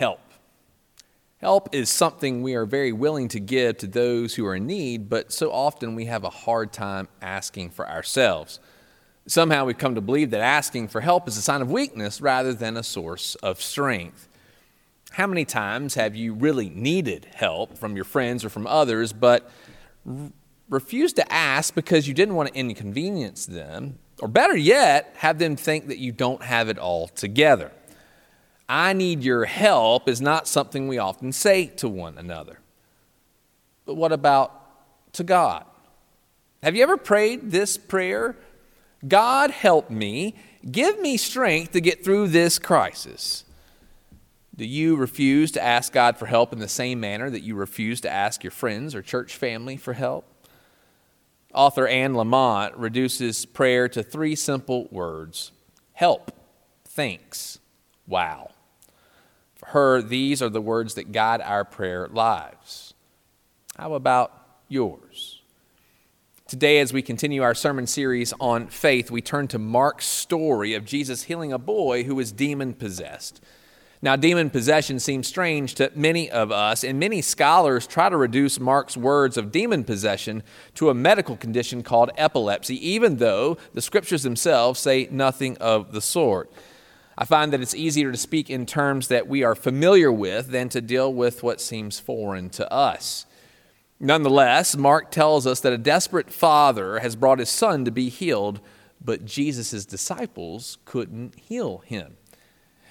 help. Help is something we are very willing to give to those who are in need, but so often we have a hard time asking for ourselves. Somehow we've come to believe that asking for help is a sign of weakness rather than a source of strength. How many times have you really needed help from your friends or from others, but refused to ask because you didn't want to inconvenience them, or better yet, have them think that you don't have it all together? I need your help is not something we often say to one another. But what about to God? Have you ever prayed this prayer? God, help me. Give me strength to get through this crisis. Do you refuse to ask God for help in the same manner that you refuse to ask your friends or church family for help? Author Anne Lamott reduces prayer to three simple words help, thanks, wow. Her, these are the words that guide our prayer lives. How about yours? Today, as we continue our sermon series on faith, we turn to Mark's story of Jesus healing a boy who was demon possessed. Now, demon possession seems strange to many of us, and many scholars try to reduce Mark's words of demon possession to a medical condition called epilepsy, even though the scriptures themselves say nothing of the sort. I find that it's easier to speak in terms that we are familiar with than to deal with what seems foreign to us. Nonetheless, Mark tells us that a desperate father has brought his son to be healed, but Jesus' disciples couldn't heal him.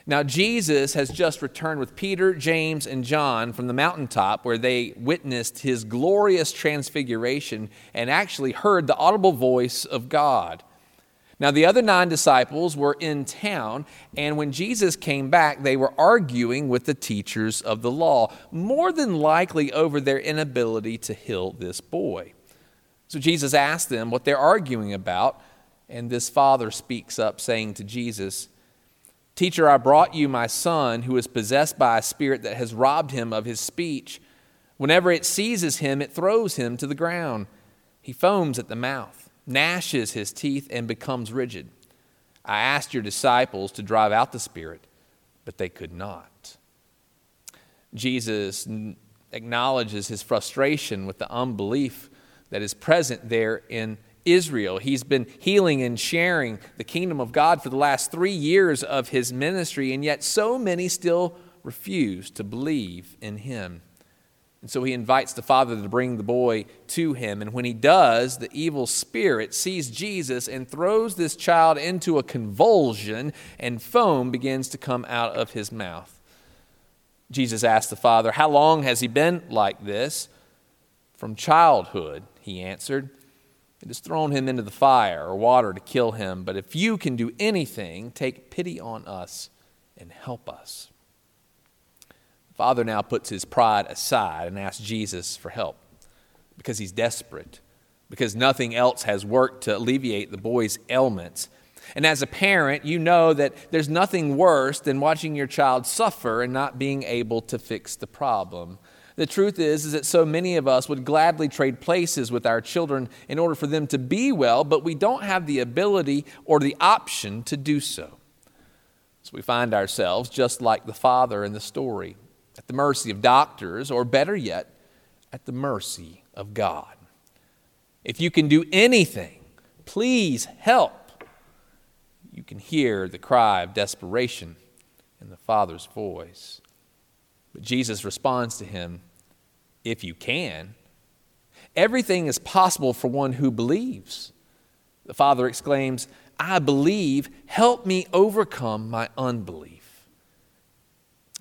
Now, Jesus has just returned with Peter, James, and John from the mountaintop where they witnessed his glorious transfiguration and actually heard the audible voice of God. Now, the other nine disciples were in town, and when Jesus came back, they were arguing with the teachers of the law, more than likely over their inability to heal this boy. So Jesus asked them what they're arguing about, and this father speaks up, saying to Jesus, Teacher, I brought you my son who is possessed by a spirit that has robbed him of his speech. Whenever it seizes him, it throws him to the ground. He foams at the mouth gnashes his teeth, and becomes rigid. I asked your disciples to drive out the spirit, but they could not. Jesus acknowledges his frustration with the unbelief that is present there in Israel. He's been healing and sharing the kingdom of God for the last three years of his ministry, and yet so many still refuse to believe in him. And so he invites the father to bring the boy to him. And when he does, the evil spirit sees Jesus and throws this child into a convulsion, and foam begins to come out of his mouth. Jesus asked the father, How long has he been like this? From childhood, he answered. It has thrown him into the fire or water to kill him. But if you can do anything, take pity on us and help us. Father now puts his pride aside and asks Jesus for help because he's desperate, because nothing else has worked to alleviate the boy's ailments. And as a parent, you know that there's nothing worse than watching your child suffer and not being able to fix the problem. The truth is, is that so many of us would gladly trade places with our children in order for them to be well, but we don't have the ability or the option to do so. So we find ourselves just like the father in the story at the mercy of doctors, or better yet, at the mercy of God. If you can do anything, please help. You can hear the cry of desperation in the Father's voice. But Jesus responds to him, If you can, everything is possible for one who believes. The Father exclaims, I believe, help me overcome my unbelief.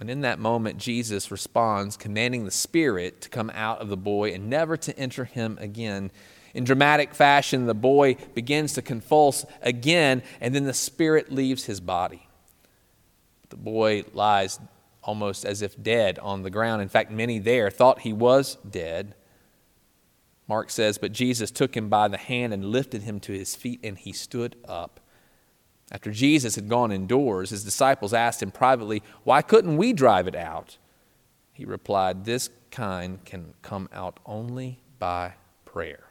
And in that moment, Jesus responds, commanding the Spirit to come out of the boy and never to enter him again. In dramatic fashion, the boy begins to convulse again, and then the Spirit leaves his body. The boy lies almost as if dead on the ground. In fact, many there thought he was dead. Mark says, But Jesus took him by the hand and lifted him to his feet, and he stood up. After Jesus had gone indoors, his disciples asked him privately, Why couldn't we drive it out? He replied, This kind can come out only by prayer.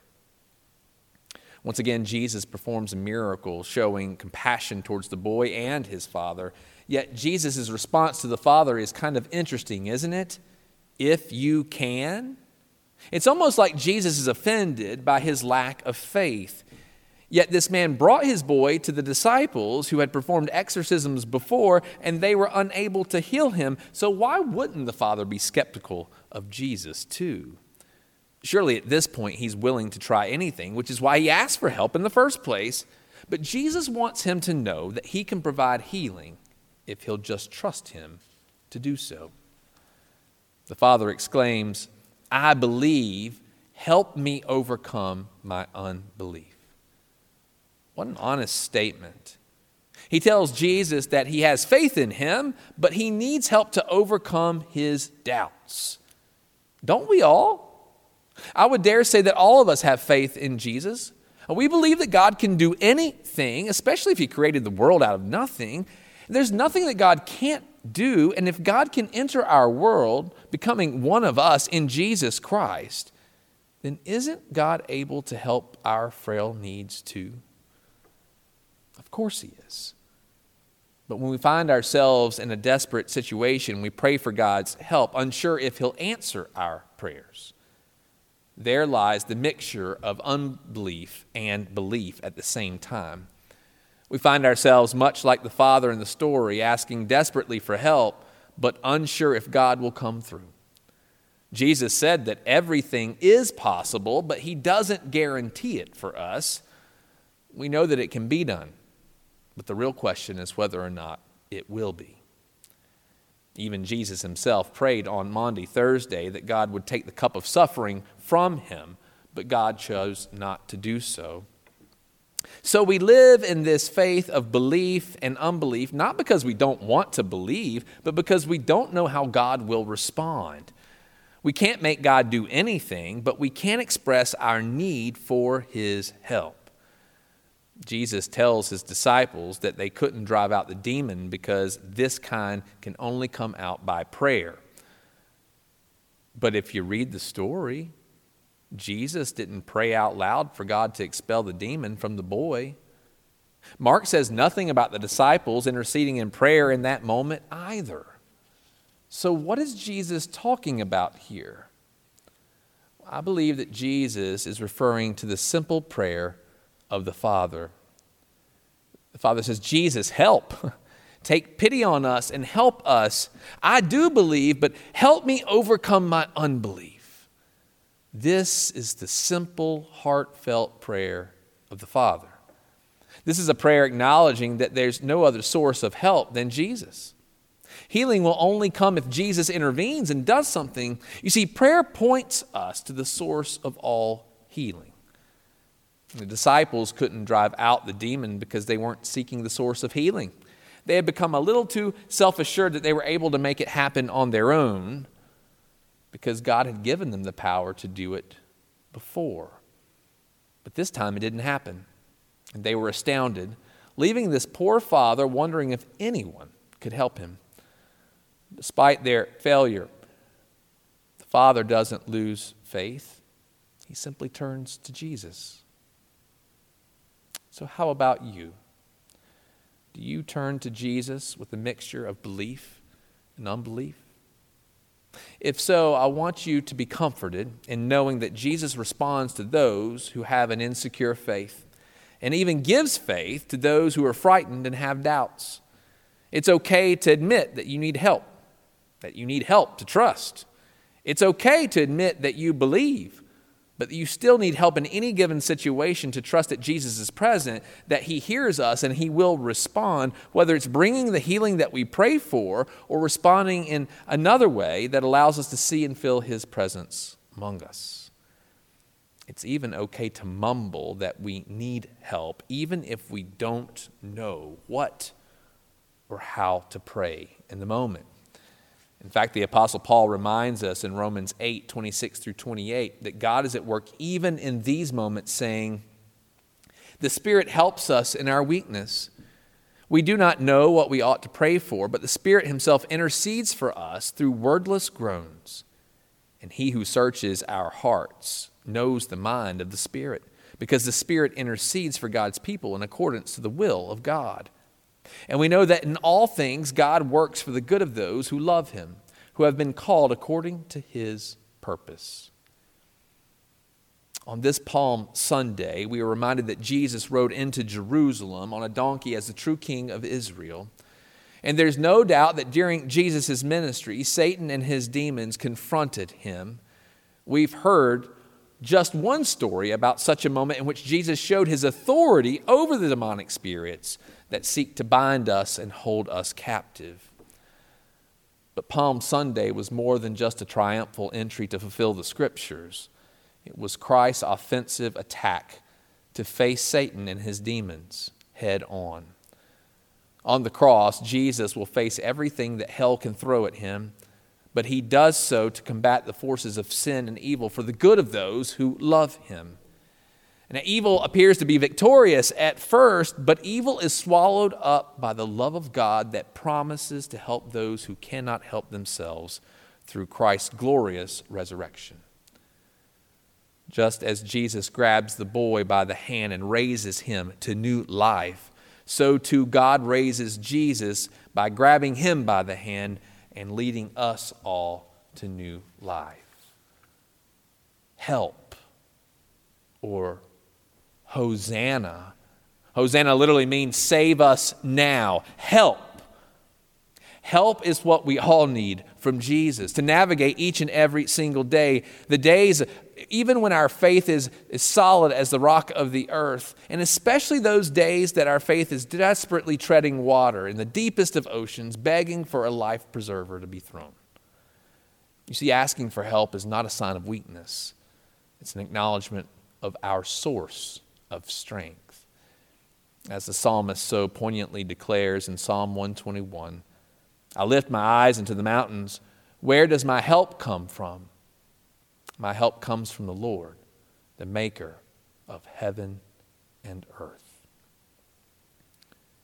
Once again, Jesus performs a miracle showing compassion towards the boy and his father. Yet Jesus' response to the Father is kind of interesting, isn't it? If you can. It's almost like Jesus is offended by his lack of faith. Yet this man brought his boy to the disciples who had performed exorcisms before, and they were unable to heal him. So, why wouldn't the father be skeptical of Jesus, too? Surely at this point he's willing to try anything, which is why he asked for help in the first place. But Jesus wants him to know that he can provide healing if he'll just trust him to do so. The father exclaims, I believe, help me overcome my unbelief. What an honest statement. He tells Jesus that he has faith in him, but he needs help to overcome his doubts. Don't we all? I would dare say that all of us have faith in Jesus. We believe that God can do anything, especially if He created the world out of nothing. There's nothing that God can't do. And if God can enter our world, becoming one of us in Jesus Christ, then isn't God able to help our frail needs too? Of course He is. But when we find ourselves in a desperate situation, we pray for God's help, unsure if He'll answer our prayers there lies the mixture of unbelief and belief at the same time. We find ourselves much like the father in the story, asking desperately for help, but unsure if God will come through. Jesus said that everything is possible, but he doesn't guarantee it for us. We know that it can be done, but the real question is whether or not it will be. Even Jesus himself prayed on Maundy Thursday that God would take the cup of suffering from him, but God chose not to do so. So we live in this faith of belief and unbelief, not because we don't want to believe, but because we don't know how God will respond. We can't make God do anything, but we can express our need for his help. Jesus tells his disciples that they couldn't drive out the demon because this kind can only come out by prayer. But if you read the story, Jesus didn't pray out loud for God to expel the demon from the boy. Mark says nothing about the disciples interceding in prayer in that moment either. So, what is Jesus talking about here? I believe that Jesus is referring to the simple prayer of the Father. The Father says, Jesus, help. Take pity on us and help us. I do believe, but help me overcome my unbelief. This is the simple, heartfelt prayer of the Father. This is a prayer acknowledging that there's no other source of help than Jesus. Healing will only come if Jesus intervenes and does something. You see, prayer points us to the source of all healing. The disciples couldn't drive out the demon because they weren't seeking the source of healing. They had become a little too self assured that they were able to make it happen on their own because God had given them the power to do it before. But this time it didn't happen. And they were astounded, leaving this poor father wondering if anyone could help him. Despite their failure, the father doesn't lose faith, he simply turns to Jesus. So, how about you? Do you turn to Jesus with a mixture of belief and unbelief? If so, I want you to be comforted in knowing that Jesus responds to those who have an insecure faith and even gives faith to those who are frightened and have doubts. It's okay to admit that you need help, that you need help to trust. It's okay to admit that you believe, but you still need help in any given situation to trust that Jesus is present, that He hears us and He will respond, whether it's bringing the healing that we pray for or responding in another way that allows us to see and feel His presence among us. It's even okay to mumble that we need help, even if we don't know what or how to pray in the moment. In fact, the Apostle Paul reminds us in Romans 8 26 through 28 that God is at work even in these moments, saying, The Spirit helps us in our weakness. We do not know what we ought to pray for, but the Spirit Himself intercedes for us through wordless groans. And He who searches our hearts knows the mind of the Spirit, because the Spirit intercedes for God's people in accordance to the will of God. And we know that in all things, God works for the good of those who love him, who have been called according to his purpose. On this Palm Sunday, we are reminded that Jesus rode into Jerusalem on a donkey as the true king of Israel. And there's no doubt that during Jesus' ministry, Satan and his demons confronted him. We've heard just one story about such a moment in which Jesus showed his authority over the demonic spirits that seek to bind us and hold us captive. But Palm Sunday was more than just a triumphal entry to fulfill the scriptures. It was Christ's offensive attack to face Satan and his demons head on. On the cross, Jesus will face everything that hell can throw at him, but he does so to combat the forces of sin and evil for the good of those who love him. And evil appears to be victorious at first, but evil is swallowed up by the love of God that promises to help those who cannot help themselves through Christ's glorious resurrection. Just as Jesus grabs the boy by the hand and raises him to new life, so too God raises Jesus by grabbing him by the hand and leading us all to new life. Help or Hosanna. Hosanna literally means save us now. Help. Help is what we all need from Jesus to navigate each and every single day. The days even when our faith is, is solid as the rock of the earth, and especially those days that our faith is desperately treading water in the deepest of oceans, begging for a life preserver to be thrown. You see, asking for help is not a sign of weakness, it's an acknowledgement of our source of strength. As the psalmist so poignantly declares in Psalm 121 I lift my eyes into the mountains. Where does my help come from? My help comes from the Lord, the maker of heaven and earth.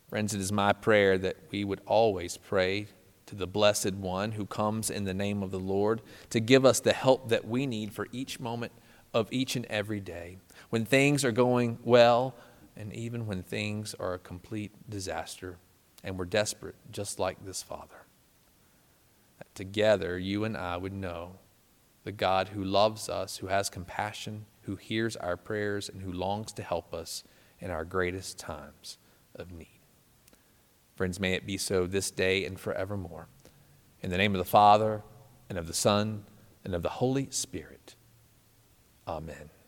Friends, it is my prayer that we would always pray to the Blessed One who comes in the name of the Lord to give us the help that we need for each moment of each and every day. When things are going well, and even when things are a complete disaster, and we're desperate, just like this Father. That together, you and I would know the God who loves us, who has compassion, who hears our prayers, and who longs to help us in our greatest times of need. Friends, may it be so this day and forevermore. In the name of the Father, and of the Son, and of the Holy Spirit. Amen.